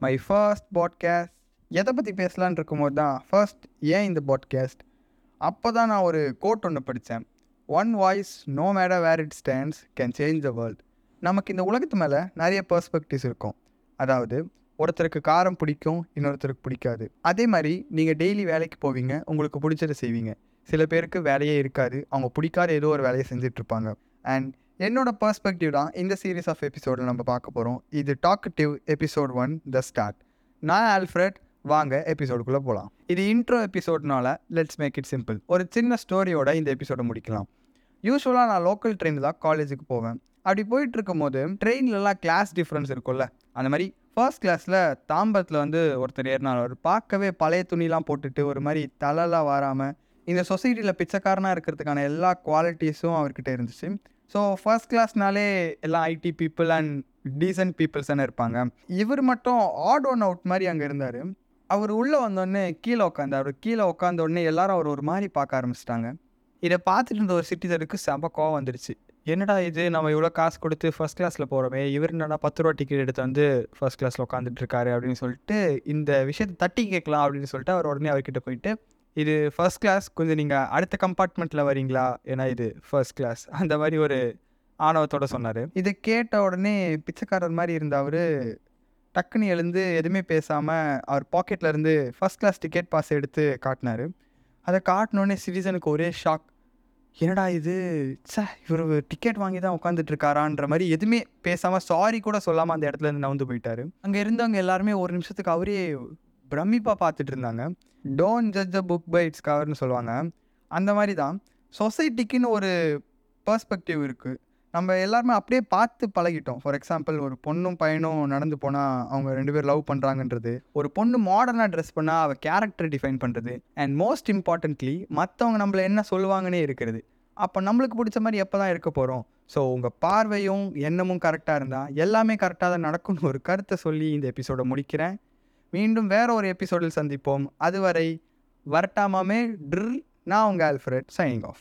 My first podcast எதை பற்றி பேசலான் இருக்கும்போது தான் ஃபர்ஸ்ட் ஏன் இந்த பாட்காஸ்ட் அப்போ தான் நான் ஒரு கோட் ஒன்று படித்தேன் one voice no matter where it stands can change the world நமக்கு இந்த உலகத்து மேலே நிறைய பர்ஸ்பெக்டிவ்ஸ் இருக்கும். அதாவது ஒருத்தருக்கு காரம் பிடிக்கும் இன்னொருத்தருக்கு பிடிக்காது. அதே மாதிரி நீங்கள் டெய்லி வேலைக்கு போவீங்க உங்களுக்கு பிடிச்சதை செய்வீங்க. சில பேருக்கு வேலையே இருக்காது. அவங்க பிடிக்காத ஏதோ ஒரு வேலையை செஞ்சிட்ருப்பாங்க அண்ட் என்னோட பர்ஸ்பெக்டிவ் தான் இந்த சீரீஸ் ஆஃப் எபிசோடில் நம்ம பார்க்க போகிறோம் இது detective episode one the start நான் ஆல்ஃப்ரெட் வாங்க எபிசோடுக்குள்ளே போகலாம் இது இன்ட்ரோ எபிசோட்னால லெட்ஸ் மேக் இட் சிம்பிள் ஒரு சின்ன ஸ்டோரியோட இந்த எபிசோடை முடிக்கலாம். யூஸ்வலாக நான் லோக்கல் ட்ரெயின் தான் காலேஜுக்கு போவேன். அப்படி போயிட்டு இருக்கும்போது ட்ரெயின்லலாம் கிளாஸ் டிஃப்ரென்ஸ் இருக்கும்ல. அந்த மாதிரி ஃபர்ஸ்ட் கிளாஸில் தாம்பரத்தில் வந்து ஒருத்தர் ஏறினார். அவர் பார்க்கவே பழைய துணிலாம் போட்டுட்டு ஒரு மாதிரி தலைலாம் வாராமல் இந்த சொசைட்டியில் பிச்சைக்காரனாக இருக்கிறதுக்கான எல்லா குவாலிட்டிஸும் அவர்கிட்ட இருந்துச்சு. ஸோ ஃபர்ஸ்ட் கிளாஸ்னாலே எல்லாம் IT people and decent peoples தானே இருப்பாங்க. இவர் மட்டும் ஆட் ஒன் அவுட் மாதிரி அங்கே இருந்தார். அவர் உள்ளே வந்தோடனே கீழே உட்காந்தார் கீழே உட்காந்த உடனே எல்லாரும் அவர் ஒரு மாதிரி பார்க்க ஆரம்பிச்சிட்டாங்க. இதை பார்த்துட்டு இருந்த ஒரு சிட்டிசனுக்கு செம கோவம் வந்துடுச்சு என்னடா இது? நம்ம இவ்வளோ காசு கொடுத்து ஃபர்ஸ்ட் கிளாஸில் போகிறோமே இவர் என்னடா பத்து ரூபா டிக்கெட் எடுத்து வந்து ஃபர்ஸ்ட் கிளாஸில் உட்காந்துட்டு இருக்காரு அப்படின்னு சொல்லிட்டு இந்த விஷயத்தை தட்டி கேட்கலாம் அப்படின்னு சொல்லிட்டு அவர் உடனே அவர்கிட்ட போயிட்டு இது ஃபர்ஸ்ட் கிளாஸ் கொஞ்சம் நீங்கள் அடுத்த கம்பார்ட்மெண்ட்டில் வரீங்களா ஏன்னா இது ஃபர்ஸ்ட் கிளாஸ் அந்த மாதிரி ஒரு ஆணவத்தோட சொன்னார். இதை கேட்ட உடனே பிச்சைக்காரர் மாதிரி இருந்த அவர் டக்குன்னு எழுந்து எதுவுமே பேசாமல் அவர் பாக்கெட்டில் இருந்து ஃபர்ஸ்ட் கிளாஸ் டிக்கெட் பாஸ் எடுத்து காட்டினார். அதை காட்டினோடனே சிட்டிசனுக்கு ஒரே ஷாக் என்னடா இது? சே இவர் டிக்கெட் வாங்கி தான் உட்காந்துட்டு இருக்காரான்ற மாதிரி எதுவுமே பேசாமல் சாரி கூட சொல்லாமல் அந்த இடத்துல இருந்து நவுந்து போயிட்டாரு. அங்கே இருந்தவங்க எல்லாருமே ஒரு நிமிஷத்துக்கு அவரே பிரமிப்பாக பார்த்துட்டு இருந்தாங்க. Don't judge a book by its கவர்னு சொல்லுவாங்க. அந்த மாதிரி தான் சொசைட்டிக்குன்னு ஒரு பர்ஸ்பெக்டிவ் இருக்குது நம்ம எல்லாருமே அப்படியே பார்த்து பழகிட்டோம். ஃபார் எக்ஸாம்பிள் ஒரு பொண்ணும் பையனும் நடந்து போனால் அவங்க ரெண்டு பேர் லவ் பண்ணுறாங்கன்றது ஒரு பொண்ணு மாடர்னாக ட்ரெஸ் பண்ணால் அவள் கேரக்டர் டிஃபைன் பண்ணுறது அண்ட் மோஸ்ட் இம்பார்ட்டன்ட்லி மற்றவங்க நம்மளை என்ன சொல்லுவாங்கன்னே இருக்கிறது. அப்போ நம்மளுக்கு பிடிச்ச மாதிரி எப்போ தான் இருக்க போகிறோம் ஸோ உங்கள் பார்வையும் எண்ணமும் கரெக்டாக இருந்தால் எல்லாமே கரெக்டாக தான் நடக்கும்னு ஒரு கருத்தை சொல்லி இந்த எபிசோடை முடிக்கிறேன். மீண்டும் வேற ஒரு எபிசோடில் சந்திப்போம். அதுவரை வரட்டாமாமே ட்ரில் நான் உங்கள் ஆல்ஃப்ரெட் சைனிங் ஆஃப்